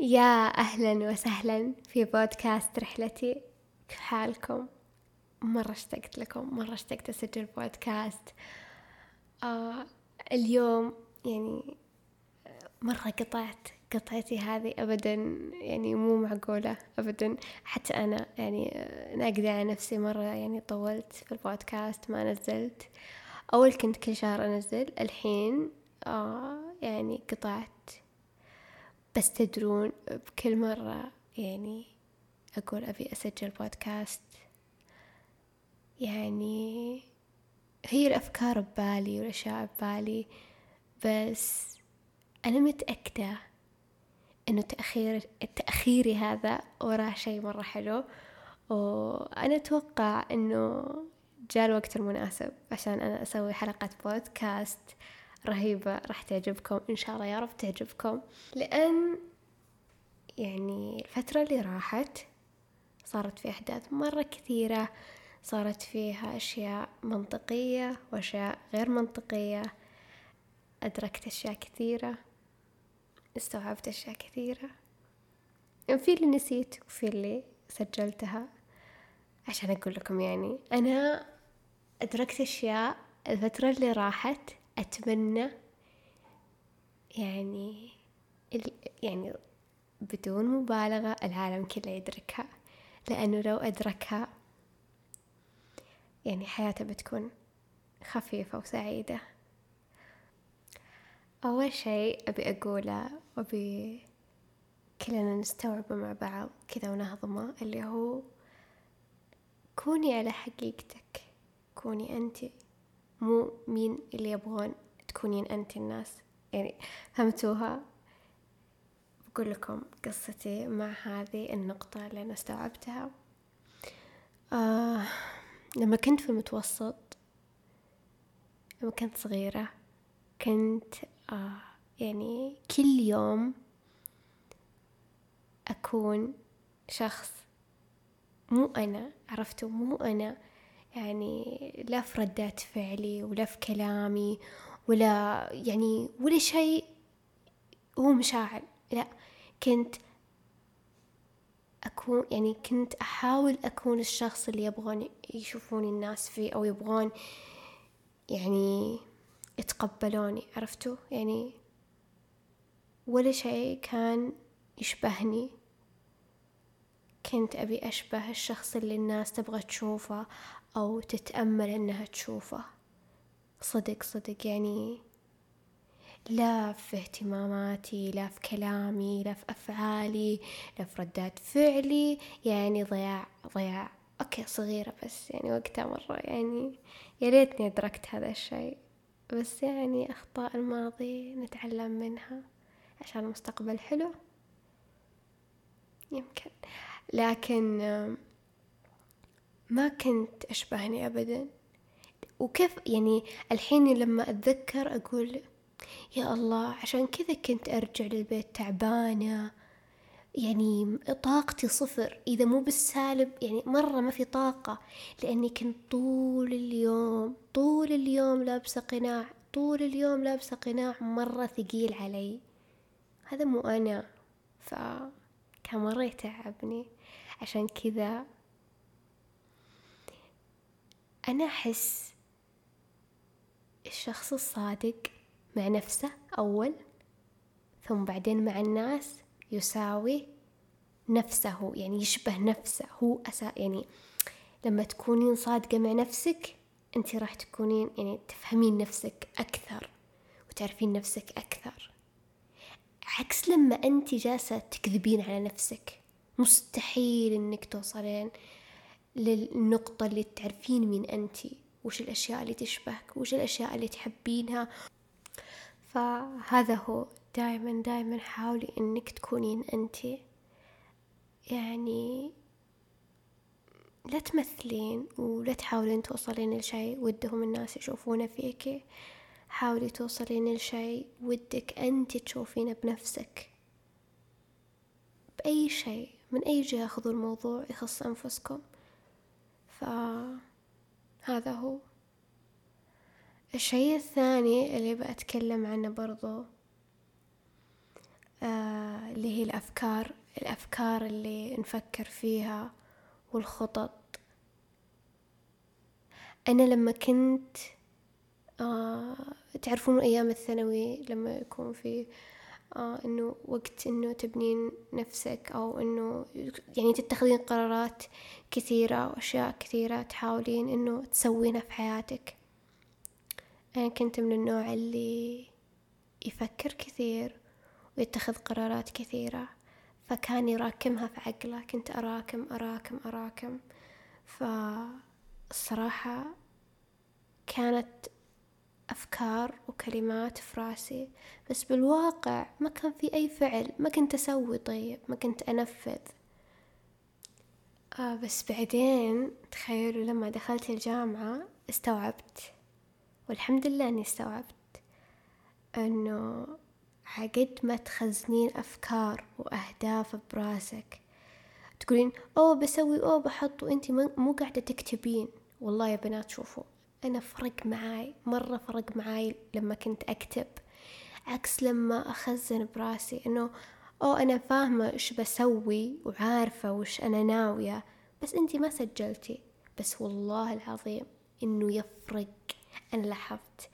يا أهلا وسهلا في بودكاست رحلتي. كيف حالكم؟ مرة اشتقت لكم مرة اشتقت أسجل بودكاست. آه اليوم يعني مرة قطعت قطعتي هذه أبدا يعني مو معقولة أبدا حتى أنا يعني ناقدة على نفسي مرة يعني طولت في البودكاست ما نزلت. أول كنت كل شهر أنزل الحين آه يعني قطعت بس تدرون بكل مرة يعني أقول أبي أسجل بودكاست يعني هي الأفكار ببالي والأشياء ببالي بس أنا متأكدة إنه تأخير تأخيري هذا وراه شي مرة حلو. وأنا أتوقع إنه جاء الوقت المناسب عشان أنا أسوي حلقة بودكاست رهيبة راح تعجبكم. إن شاء الله يا رب تعجبكم. لأن يعني الفترة اللي راحت صارت في أحداث مرة كثيرة صارت فيها أشياء منطقية وأشياء غير منطقية. أدركت أشياء كثيرة استوعبت أشياء كثيرة. في اللي نسيت وفي اللي سجلتها. عشان أقول لكم يعني أنا أدركت أشياء الفترة اللي راحت أتمنى يعني يعني بدون مبالغة العالم كله يدركها لأنه لو أدركها يعني حياته بتكون خفيفة وسعيدة. أول شيء أبي أقوله وأبي كلنا نستوعبه مع بعض كذا ونهضمه اللي هو كوني على حقيقتك كوني أنت مو مين اللي يبغون تكونين أنت الناس. يعني فهمتوها؟ بقول لكم قصتي مع هذه النقطة اللي أنا استوعبتها. آه لما كنت في المتوسط لما كنت صغيرة كنت آه يعني كل يوم أكون شخص مو أنا عرفتوا؟ مو أنا. يعني لا في ردات فعلي ولا في كلامي ولا يعني ولا شيء هو مشاعر لا كنت أكون يعني كنت أحاول أكون الشخص اللي يبغون يشوفوني الناس فيه أو يبغون يعني يتقبلوني عرفتوا؟ يعني ولا شيء كان يشبهني. كنت أبي أشبه الشخص اللي الناس تبغى تشوفه أو تتأمل إنها تشوفه. صدق صدق. يعني لا في اهتماماتي لا في كلامي لا في أفعالي لا في ردات فعلي. يعني ضياع ضياع. أوكي صغيرة بس يعني وقتها مرة يعني يا ريتني أدركت هذا الشيء. بس يعني أخطاء الماضي نتعلم منها عشان المستقبل حلو. يمكن. لكن ما كنت أشبهني أبدا. وكيف يعني الحين لما أتذكر أقول يا الله عشان كذا كنت أرجع للبيت تعبانة. يعني طاقتي صفر. إذا مو بالسالب يعني مرة ما في طاقة. لأني كنت طول اليوم طول اليوم لابسة قناع طول اليوم لابسة قناع. مرة ثقيل علي. هذا مو أنا. فكان مرة يتعبني. عشان كذا أنا أحس الشخص الصادق مع نفسه أول ثم بعدين مع الناس يساوي نفسه يعني يشبه نفسه هو أسا يعني لما تكونين صادقة مع نفسك أنت راح تكونين يعني تفهمين نفسك أكثر وتعرفين نفسك أكثر. عكس لما أنت جالسة تكذبين على نفسك مستحيل أنك توصلين للنقطة اللي تعرفين مين أنت وش الأشياء اللي تشبهك وش الأشياء اللي تحبينها. فهذا هو. دائما دائما حاولي إنك تكونين انت. يعني لا تمثلين ولا تحاولين توصلين لشي ودهم الناس يشوفونه فيك. حاولي توصلين لشي ودك انت تشوفينه بنفسك. بأي شيء من أي جهة خذوا الموضوع يخص أنفسكم. فهذا هو. الشيء الثاني اللي بأتكلم عنه برضو آه اللي هي الأفكار الأفكار اللي نفكر فيها والخطط. أنا لما كنت آه تعرفون أيام الثانوي لما يكون في آه إنه وقت إنه تبنين نفسك أو إنه يعني تتخذين قرارات كثيرة وأشياء كثيرة تحاولين إنه تسوينها في حياتك. أنا كنت من النوع اللي يفكر كثير ويتخذ قرارات كثيرة فكان يراكمها في عقله. كنت أراكم أراكم أراكم. فالصراحة كانت أفكار وكلمات في راسي بس بالواقع ما كان في أي فعل ما كنت أسوي طيب ما كنت أنفذ. آه بس بعدين تخيلوا لما دخلت الجامعة استوعبت والحمد لله أني استوعبت أنه عقد ما تخزنين أفكار وأهداف براسك. تقولين أوه بسوي أوه بحط وأنتي مو قاعدة تكتبين. والله يا بنات شوفوا. أنا فرق معاي مرة فرق معاي لما كنت أكتب عكس لما أخزن براسي إنه أوه أنا فاهمة إيش بسوي وعارفة وإيش أنا ناوية بس أنتي ما سجلتي. بس والله العظيم إنه يفرق. أنا لاحظت.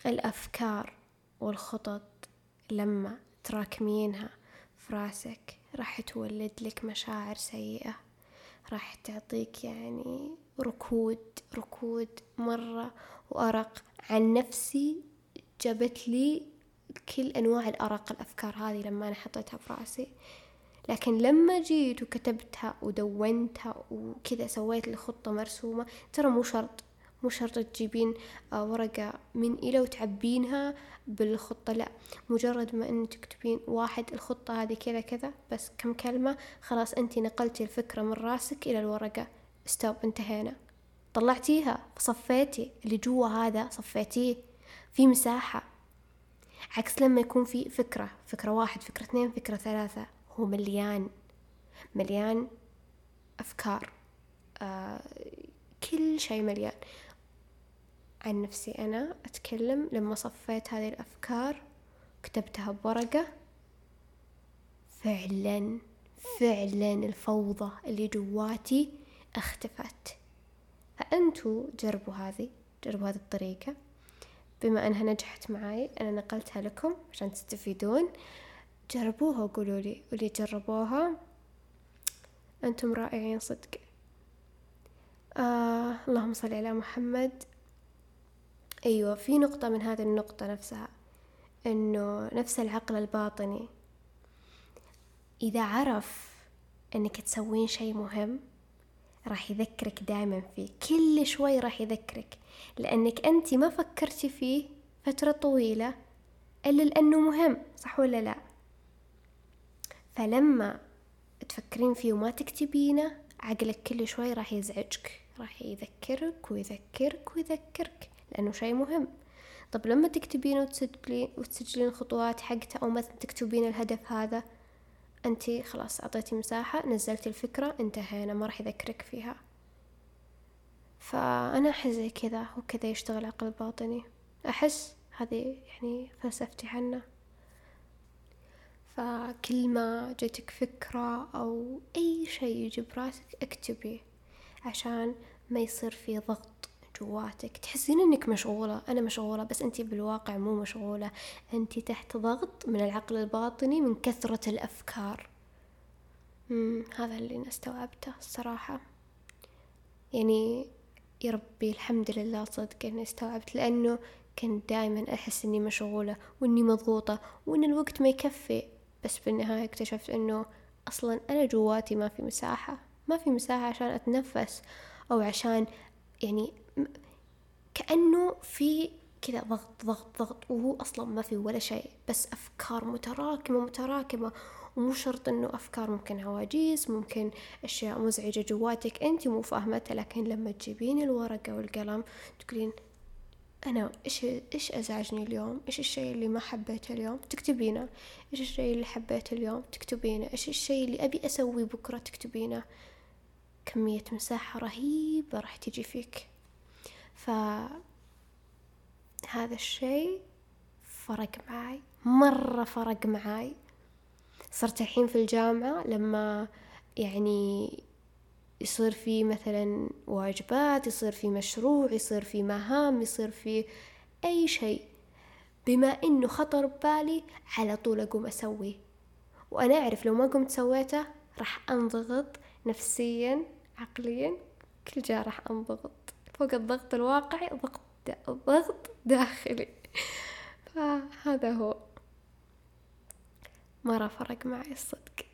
فالأفكار والخطط لما تراكمينها في راسك راح تولد لك مشاعر سيئة راح تعطيك يعني ركود ركود مرة وأرق. عن نفسي جابت لي كل أنواع الأرق الأفكار هذه لما أنا حطيتها في رأسي. لكن لما جيت وكتبتها ودونتها وكذا سويت لي خطة مرسومة ترى مو شرط مو شرط تجيبين آه، ورقة من إلى وتعبينها بالخطة لا. مجرد ما أن تكتبين واحد الخطة هذه كذا كذا بس كم كلمة خلاص أنت نقلتي الفكرة من رأسك إلى الورقة. ستوب انتهينا. طلعتيها صفيتي. اللي جوا هذا صفيتيه. في مساحة. عكس لما يكون في فكرة. فكرة واحد فكرة اثنين فكرة ثلاثة. هو مليان. مليان أفكار. آه كل شيء مليان. عن نفسي أنا أتكلم لما صفيت هذه الأفكار كتبتها بورقة. فعلا فعلا الفوضى اللي جواتي اختفت. فأنتوا جربوا هذه جربوا هذه الطريقة. بما أنها نجحت معي أنا نقلتها لكم عشان تستفيدون. جربوها وقولوا لي واللي جربوها. أنتم رائعين صدق. آه اللهم صل على محمد. أيوة في نقطة من هذه النقطة نفسها إنه نفس العقل الباطني. إذا عرف إنك تسوين شي مهم راح يذكرك دائما فيه كل شوي راح يذكرك لأنك أنت ما فكرتي فيه فترة طويلة إلا لأنه مهم صح ولا لا؟ فلما تفكرين فيه وما تكتبينه عقلك كل شوي راح يزعجك راح يذكرك ويذكرك ويذكرك لأنه شيء مهم. طب لما تكتبين وتسجلين وتسجلين خطوات حقته أو مثلا تكتبين الهدف هذا أنت خلاص أعطيتي مساحة نزلتي الفكرة انتهينا ما راح يذكرك فيها. فأنا أحس زي كذا وكذا يشتغل عقل باطني. أحس هذه يعني فلسفتي عنه. فكل ما جتك فكرة أو أي شيء يجي براسك اكتبي عشان ما يصير في ضغط. جواتك. تحسين إنك مشغولة. أنا مشغولة بس أنتي بالواقع مو مشغولة. أنتي تحت ضغط من العقل الباطني من كثرة الأفكار. مم هذا اللي أنا استوعبته الصراحة. يعني يا ربي الحمد لله صدق إني استوعبت لأنه كنت دائما أحس إني مشغولة وإني مضغوطة وإن الوقت ما يكفي. بس بالنهاية اكتشفت إنه أصلا أنا جواتي ما في مساحة. ما في مساحة عشان أتنفس أو عشان يعني كأنه في كذا ضغط ضغط ضغط وهو أصلا ما في ولا شيء بس أفكار متراكمة متراكمة ومو شرط إنه أفكار ممكن هواجيس ممكن أشياء مزعجة جواتك أنت مو فاهمتها لكن لما تجيبين الورقة والقلم تقولين أنا إيش إيش أزعجني اليوم؟ إيش الشيء اللي ما حبيته اليوم؟ تكتبينه، إيش الشيء اللي حبيته اليوم؟ تكتبينه، إيش الشيء اللي أبي أسويه بكرة؟ تكتبينه، كمية مساحة رهيبة راح تجي فيك فهذا الشيء فرق معي مرة فرق معاي صرت الحين في الجامعة لما يعني يصير في مثلا واجبات يصير في مشروع يصير في مهام يصير في أي شيء. بما إنه خطر ببالي على طول أقوم أسويه. وأنا أعرف لو ما قمت سويته راح أنضغط نفسيا عقليا كل جاء راح أنضغط. فوق الضغط الواقعي ضغط ضغط داخلي. فهذا هو. مرة فرق معي الصدق.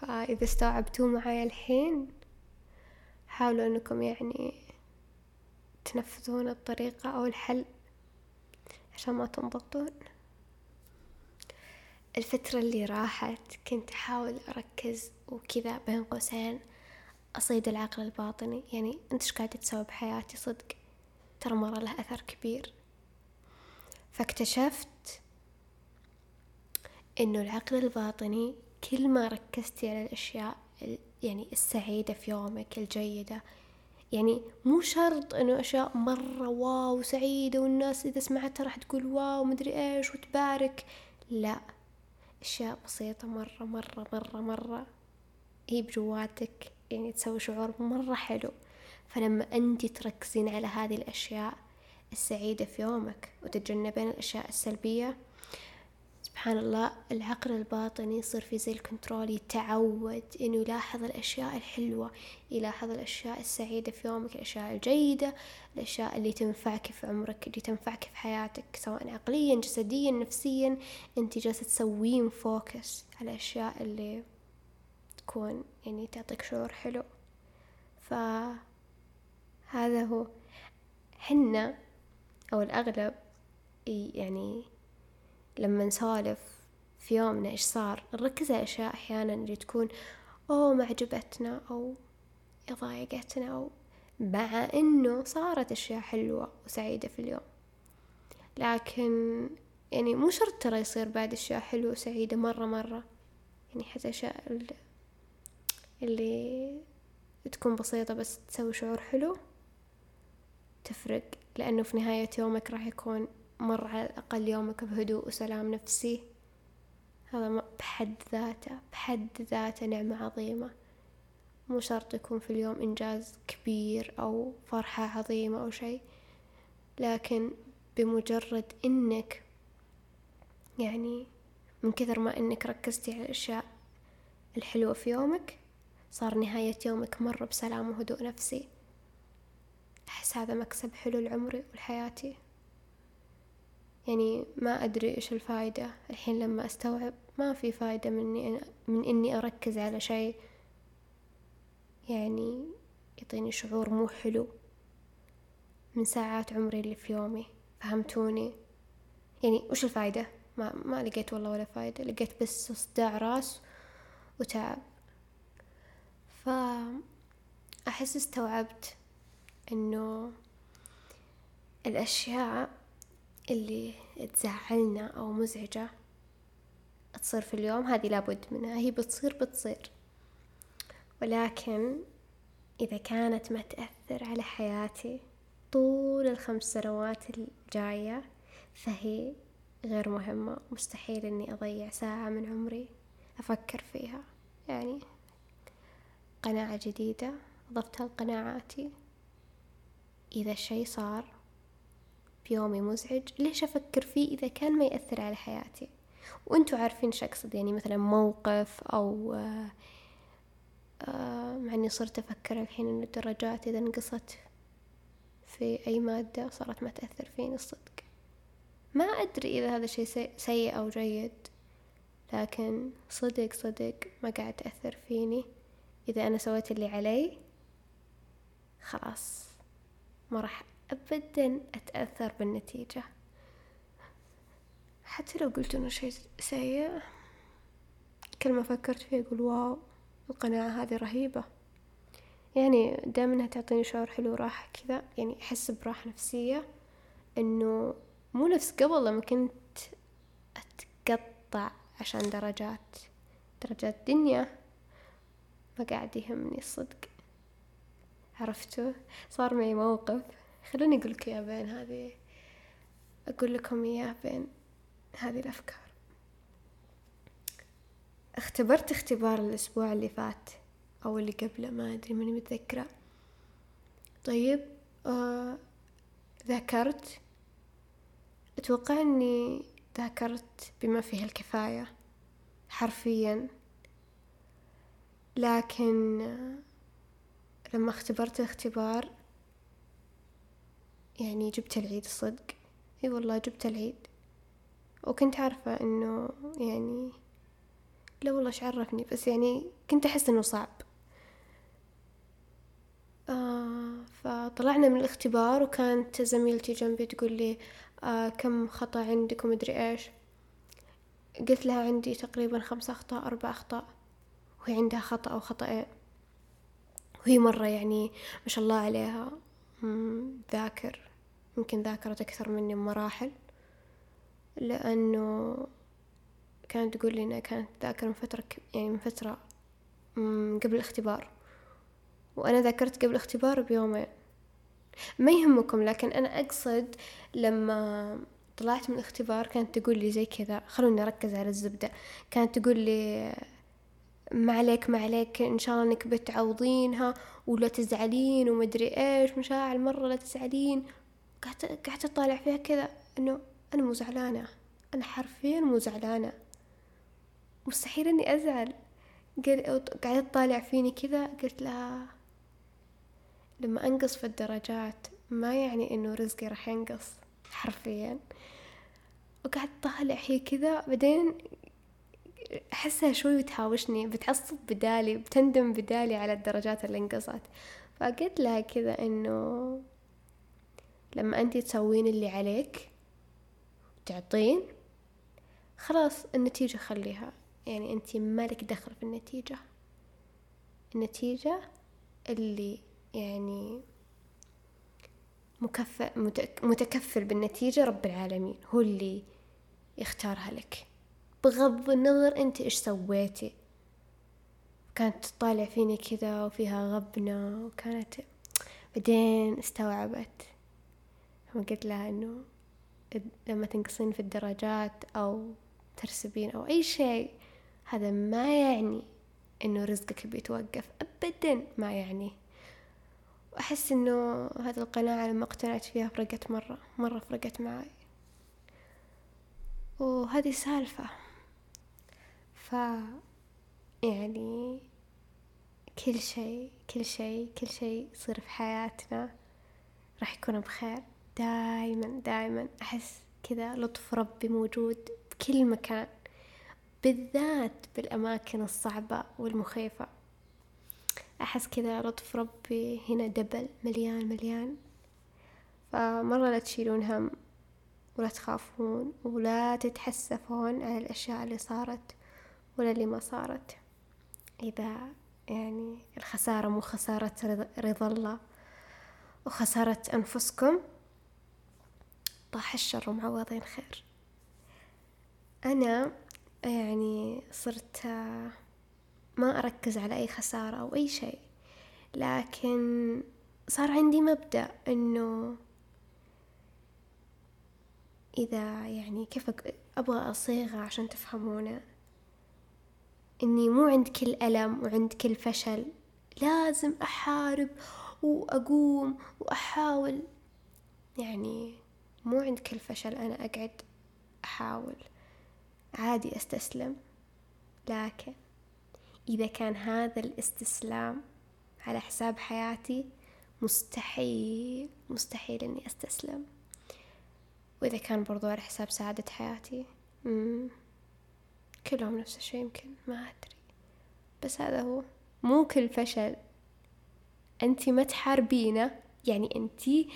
فإذا استوعبتوا معي الحين حاولوا أنكم يعني تنفذون الطريقة أو الحل عشان ما تنضغطون. الفترة اللي راحت كنت أحاول أركز وكذا بين قوسين أصيد العقل الباطني. يعني أنت إيش قاعدة تسوي بحياتي صدق؟ ترى مرة له أثر كبير. فاكتشفت إنه العقل الباطني كل ما ركزتي على الأشياء يعني السعيدة في يومك الجيدة يعني مو شرط إنه أشياء مرة واو سعيدة والناس إذا سمعتها راح تقول واو مدري إيش وتبارك. لا أشياء بسيطة مرة مرة مرة مرة. هي بجواتك. يعني تسوي شعور مرة حلو. فلما انت تركزين على هذه الأشياء السعيدة في يومك وتتجنبين الأشياء السلبية سبحان الله العقل الباطني يصير في زي ال control يتعود إنه يلاحظ الأشياء الحلوة يلاحظ الأشياء السعيدة في يومك الأشياء الجيدة الأشياء اللي تنفعك في عمرك اللي تنفعك في حياتك سواء عقليا جسديا نفسيا. انت جالسة تسوين focus على الأشياء اللي تكون يعني تعطيك شعور حلو. فهذا هو. حنا أو الأغلب يعني لما نسولف في يومنا إيش صار نركز على أشياء أحيانا اللي تكون أوه ما عجبتنا أو ضايقتنا أو مع إنه صارت أشياء حلوة وسعيدة في اليوم. لكن يعني مو شرط ترى يصير بعد أشياء حلوة وسعيدة مرة مرة. يعني حتى أشياء اللي تكون بسيطة بس تسوي شعور حلو تفرق. لأنه في نهاية يومك راح يكون مر على الأقل يومك بهدوء وسلام نفسي. هذا بحد ذاته بحد ذاته نعمة عظيمة. مو شرط يكون في اليوم إنجاز كبير أو فرحة عظيمة أو شيء لكن بمجرد إنك يعني من كثر ما إنك ركزتي على الأشياء الحلوة في يومك صار نهاية يومك مرة بسلام وهدوء نفسي. أحس هذا مكسب حلو لعمري ولحياتي. يعني ما أدري إيش الفايدة. الحين لما أستوعب ما في فايدة مني من إني أركز على شيء. يعني يعطيني شعور مو حلو من ساعات عمري اللي في يومي. فهمتوني؟ يعني وش الفايدة؟ ما, ما لقيت والله ولا فايدة. لقيت بس صداع راس وتعب. فأحس استوعبت إنه الأشياء اللي تزعلنا أو مزعجة تصير في اليوم هذه لابد منها هي بتصير بتصير. ولكن إذا كانت ما تأثر على حياتي طول الخمس سنوات الجاية فهي غير مهمة مستحيل إني أضيع ساعة من عمري أفكر فيها. يعني قناعة جديدة ضفتها لقناعاتي إذا الشي صار يومي مزعج ليش أفكر فيه إذا كان ما يأثر على حياتي؟ وأنتوا عارفين شو أقصد يعني مثلا موقف أو آه، مع إني صرت أفكر الحين إن الدرجات إذا نقصت في أي مادة صارت ما تأثر فيني الصدق. ما أدري إذا هذا شيء سيء أو جيد لكن صدق صدق ما قاعد تأثر فيني. إذا أنا سويت اللي علي خلاص. ما راح أبدا أتأثر بالنتيجة. حتى لو قلت إنه شيء سيء كل ما فكرت فيه أقول واو القناعة هذه رهيبة. يعني دائما إنها تعطيني شعور حلو راحة كذا يعني أحس براحة نفسية إنه مو نفس قبل لما كنت أتقطع عشان درجات درجات دنيا. ما قاعد يهمني الصدق عرفتوا؟ صار معي موقف. خلوني أقول لك يا بين هذه أقول لكم إياه بين هذه الأفكار. اختبرت اختبار الأسبوع اللي فات أو اللي قبله ما أدري ماني متذكرة. طيب آه ذاكرت. أتوقع أني ذاكرت بما فيه الكفاية حرفيا. لكن لما اختبرت الاختبار يعني جبت العيد صدق. إي والله جبت العيد. وكنت عارفة إنه يعني لا والله عرفني بس يعني كنت أحس إنه صعب. آه فطلعنا من الاختبار وكانت زميلتي جنبي تقول لي آه كم خطأ عندك ومدري إيش. قلت لها عندي تقريبا خمس أخطاء أربع أخطاء. وهي عندها خطأ أو خطأين وهي مرة يعني ما شاء الله عليها ذاكر يمكن ذاكرت أكثر مني بمراحل لأنه كانت تقول لي إنها كانت ذاكرة من فترة يعني من فترة قبل الاختبار. وأنا ذاكرت قبل الاختبار بيومين. ما يهمكم لكن أنا أقصد لما طلعت من الاختبار كانت تقول لي زي كذا خلوني أركز على الزبدة. كانت تقول لي ما عليك ما عليك إن شاء الله إنك بتعوضينها ولا تزعلين ومدري إيش مشاعر مرة لا تزعلين. قعدت أطالع فيها كذا إنه أنا مو زعلانة. أنا حرفيا مو زعلانة. مستحيل إني أزعل. قعدت تطالع فيني كذا قلت لها لما أنقص في الدرجات ما يعني إنه رزقي راح ينقص حرفيا. وقعدت طالع هي كذا بعدين أحسها شوي بتهاوشني بتعصب بدالي بتندم بدالي على الدرجات اللي انقصت. فقلت لها كذا إنه لما أنت تسوين اللي عليك وتعطين خلاص النتيجة خليها. يعني أنت مالك دخل في النتيجة. النتيجة اللي يعني مكفل متكفل بالنتيجة رب العالمين هو اللي يختارها لك. بغض النظر أنت إيش سويتي. كانت تطالع فيني كذا وفيها غبنة وكانت بعدين استوعبت. لما قلت لها إنه لما تنقصين في الدرجات أو ترسبين أو أي شيء هذا ما يعني إنه رزقك بيتوقف. ابدا ما يعني. وأحس إنه هذه القناعة لما اقتنعت فيها فرقت مرة مرة فرقت معي. وهذه سالفة. ف يعني كل شيء كل شيء كل شيء يصير في حياتنا راح يكون بخير. دايما دايما أحس كذا لطف ربي موجود بكل مكان بالذات بالأماكن الصعبة والمخيفة. أحس كذا لطف ربي هنا دبل مليان مليان. فمرة لا تشيلون هم ولا تخافون ولا تتحسفون على الأشياء اللي صارت. ولا اللي ما صارت. إذا يعني الخسارة مو خسارة رضا الله وخسارة أنفسكم طاح الشر ومعوضين خير. أنا يعني صرت ما أركز على أي خسارة أو أي شيء لكن صار عندي مبدأ إنه إذا يعني كيف أبغى أصيغها عشان تفهمونه. إني مو عند كل ألم وعند كل فشل لازم أحارب وأقوم وأحاول. يعني مو عند كل فشل أنا أقعد أحاول عادي أستسلم. لكن إذا كان هذا الاستسلام على حساب حياتي مستحيل مستحيل إني أستسلم. وإذا كان برضو على حساب سعادة حياتي. مم. كلهم نفس الشيء يمكن ما أدري. بس هذا هو. مو كل فشل. أنتي ما تحاربينه. يعني أنتي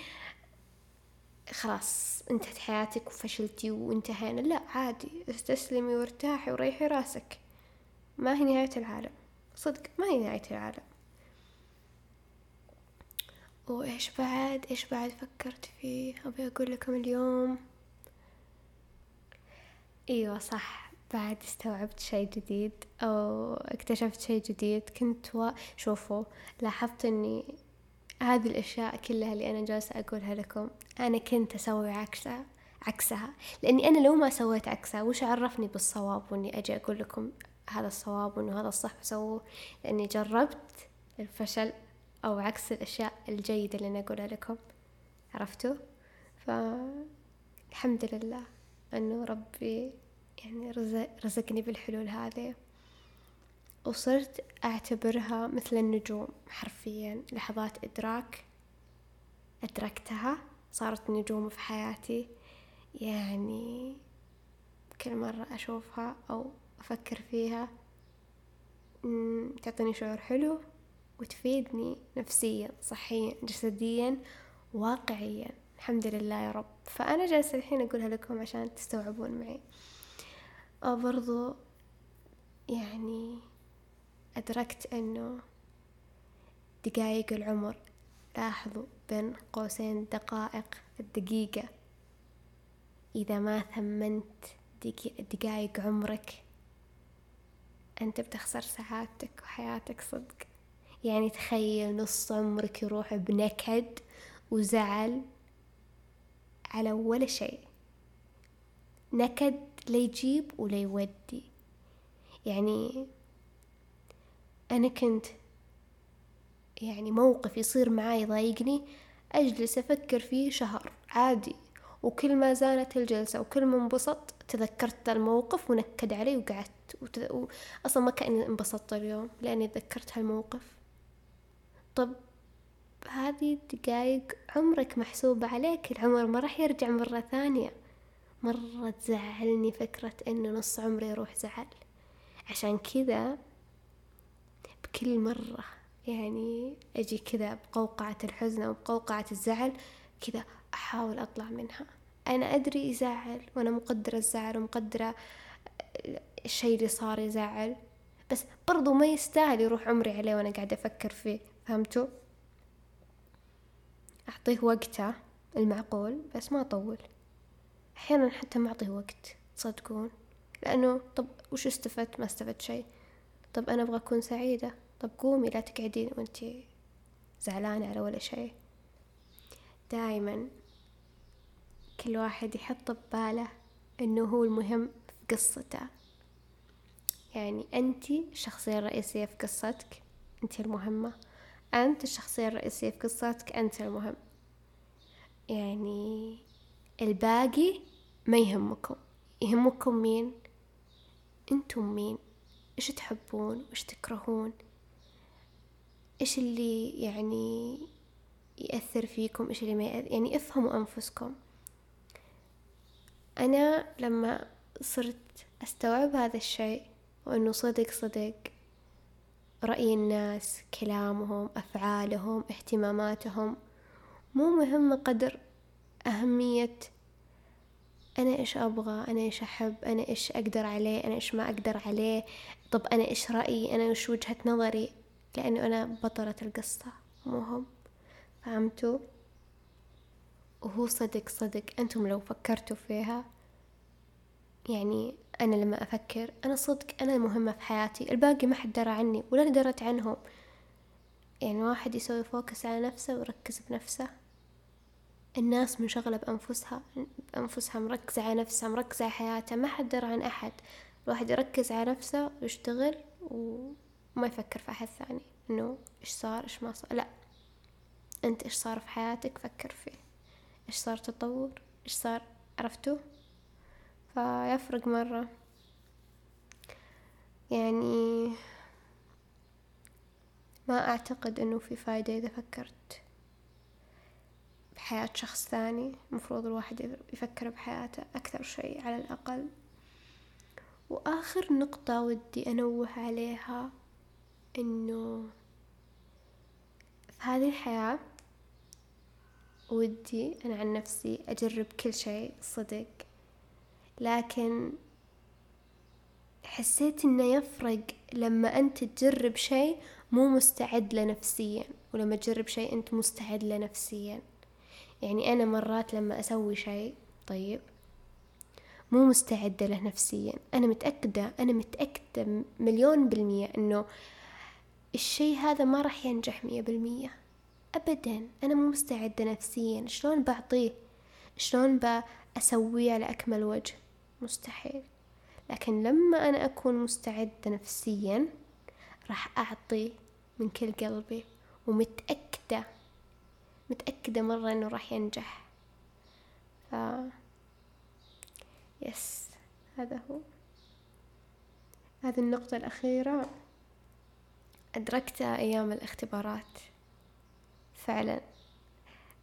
خلاص انتهت حياتك وفشلتي وانتهينا. لا عادي. استسلمي وارتاحي وريحي راسك. ما هي نهاية العالم. صدق ما هي نهاية العالم. وإيش بعد؟ إيش بعد فكرت فيه؟ أبي أقول لكم اليوم. أيوة صح. بعد استوعبت شيء جديد أو اكتشفت شيء جديد كنت و... شوفوا لاحظت أني هذه الأشياء كلها اللي أنا جالسة أقولها لكم أنا كنت أسوي عكسها عكسها. لأني أنا لو ما سويت عكسها وش عرفني بالصواب وإني أجي أقول لكم هذا الصواب وإنه هذا الصح سووه لأني جربت الفشل أو عكس الأشياء الجيدة اللي أنا أقولها لكم. عرفتوا؟ فالحمد لله أنه ربي يعني رزقني بالحلول هذه. وصرت أعتبرها مثل النجوم حرفيا لحظات إدراك. أدركتها صارت نجوم في حياتي. يعني كل مرة أشوفها أو أفكر فيها تعطيني شعور حلو وتفيدني نفسيا صحيا جسديا واقعيا. الحمد لله يا رب. فأنا جالسة الحين أقولها لكم عشان تستوعبون معي. برضو يعني أدركت أنه دقايق العمر لاحظوا بين قوسين دقائق الدقيقة. إذا ما ثمنت دقايق عمرك أنت بتخسر سعادتك وحياتك صدق. يعني تخيل نص عمرك يروح بنكد وزعل على ولا شيء. نكد ليجيب ولا يودي. يعني أنا كنت يعني موقف يصير معاي يضايقني أجلس أفكر فيه شهر عادي وكل ما زانت الجلسة وكل ما انبسط تذكرت الموقف ونكد علي وقعدت وتذ... و... أصلا ما كأني انبسطت اليوم لأني تذكرت هالموقف. طب هذه دقايق عمرك محسوبة عليك العمر ما راح يرجع مرة ثانية. مرة تزعلني فكرة إنه نص عمري يروح زعل. عشان كذا بكل مرة يعني أجي كذا بقوقعة الحزن أو بقوقعة الزعل كذا أحاول أطلع منها. أنا أدري يزعل وأنا مقدرة الزعل ومقدرة الشي اللي صار يزعل بس برضو ما يستاهل يروح عمري عليه وأنا قاعدة أفكر فيه فهمتوا؟ أعطيه وقته المعقول بس ما أطول. أحيانا حتى ما أعطيه وقت تصدقون؟ لأنه طب وش استفدت؟ ما استفدت شيء. طب أنا أبغى أكون سعيدة. طب قومي لا تقعدين وانتي زعلانة على ولا شيء. دايما كل واحد يحط بباله إنه هو المهم في قصته. يعني انتي الشخصية الرئيسية في قصتك انتي المهمة. أنت الشخصية الرئيسية في قصتك أنت المهم. يعني الباقي ما يهمكم. يهمكم مين؟ أنتم مين؟ إيش تحبون؟ وإيش تكرهون؟ إيش اللي يعني يأثر فيكم؟ إيش اللي ما يأثر؟ يعني افهموا أنفسكم. أنا لما صرت أستوعب هذا الشيء وإنه صدق صدق رأي الناس كلامهم أفعالهم اهتماماتهم مو مهم قدر أهمية أنا إيش أبغى أنا إيش أحب أنا إيش أقدر عليه أنا إيش ما أقدر عليه. طب أنا إيش رأيي أنا إيش وجهة نظري؟ لأنه أنا بطلة القصة مو هم. فهمتوا؟ وهو صدق صدق. أنتم لو فكرتوا فيها يعني أنا لما أفكر أنا صدق أنا المهمة في حياتي. الباقي ما حد درى عني ولا درت عنهم. يعني واحد يسوي فوكس على نفسه ويركز بنفسه. الناس منشغلة بأنفسها بأنفسها مركزة على نفسها مركزة على حياتها ما حد درى عن أحد. الواحد يركز على نفسه ويشتغل وما يفكر في أحد ثاني. إنه إيش صار إيش ما صار. لا. أنت إيش صار في حياتك؟ فكر فيه. إيش صار تطور؟ إيش صار؟ عرفتوا؟ فيفرق مرة. يعني ما أعتقد أنه في فايدة إذا فكرت. بحياة شخص ثاني مفروض الواحد يفكر بحياته أكثر شيء على الأقل. وآخر نقطة ودي أنوه عليها إنه في هذه الحياة ودي أنا عن نفسي أجرب كل شيء صدق. لكن حسيت إنه يفرق لما أنت تجرب شيء مو مستعد له نفسيا ولما تجرب شيء أنت مستعد له نفسيا. يعني أنا مرات لما أسوي شيء طيب مو مستعدة له نفسيا. أنا متأكدة أنا متأكدة مليون بالمية إنه الشي هذا ما راح ينجح مية بالمية. أبدا. أنا مو مستعدة نفسيا. شلون بعطيه؟ شلون أسويه على أكمل وجه؟ مستحيل. لكن لما أنا أكون مستعدة نفسيا راح أعطي من كل قلبي. ومتأكدة متأكدة مرة إنه راح ينجح. ف يس هذا هو. هذه النقطة الأخيرة. أدركتها أيام الاختبارات. فعلا.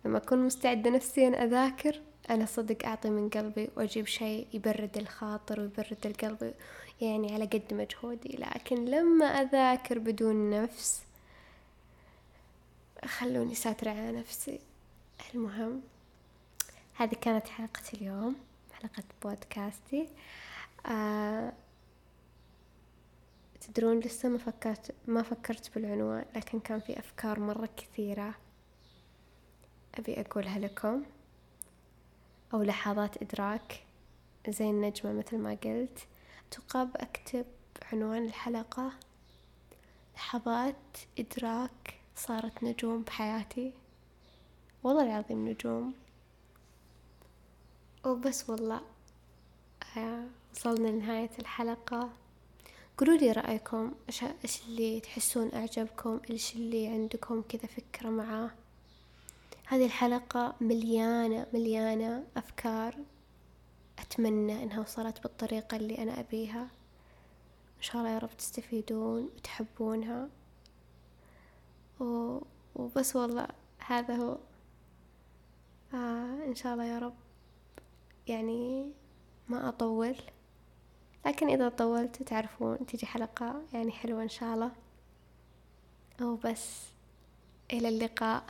لما أكون مستعدة نفسيا أذاكر أنا صدق أعطي من قلبي وأجيب شيء يبرد الخاطر ويبرد القلب يعني على قد مجهودي. لكن لما أذاكر بدون نفس خلوني ساترة على نفسي. المهم هذه كانت حلقة اليوم حلقة بودكاستي. آه تدرون لسه ما فكرت ما فكرت بالعنوان لكن كان في أفكار مرة كثيرة أبي أقولها لكم. أو لحظات إدراك. زي النجمة مثل ما قلت. أتوقع بأكتب عنوان الحلقة. لحظات إدراك. صارت نجوم بحياتي. والله العظيم نجوم. وبس والله آه، وصلنا لنهاية الحلقة. قولوا لي رأيكم إيش اللي تحسون أعجبكم؟ إيش اللي عندكم كذا فكرة معاه؟ هذه الحلقة مليانة مليانة أفكار. أتمنى إنها وصلت بالطريقة اللي أنا أبيها. إن شاء الله يا رب تستفيدون وتحبونها. و... وبس والله هذا هو. آه إن شاء الله يا رب. يعني ما أطول لكن إذا طولت تعرفون تجي حلقة يعني حلوة إن شاء الله. وبس إلى اللقاء.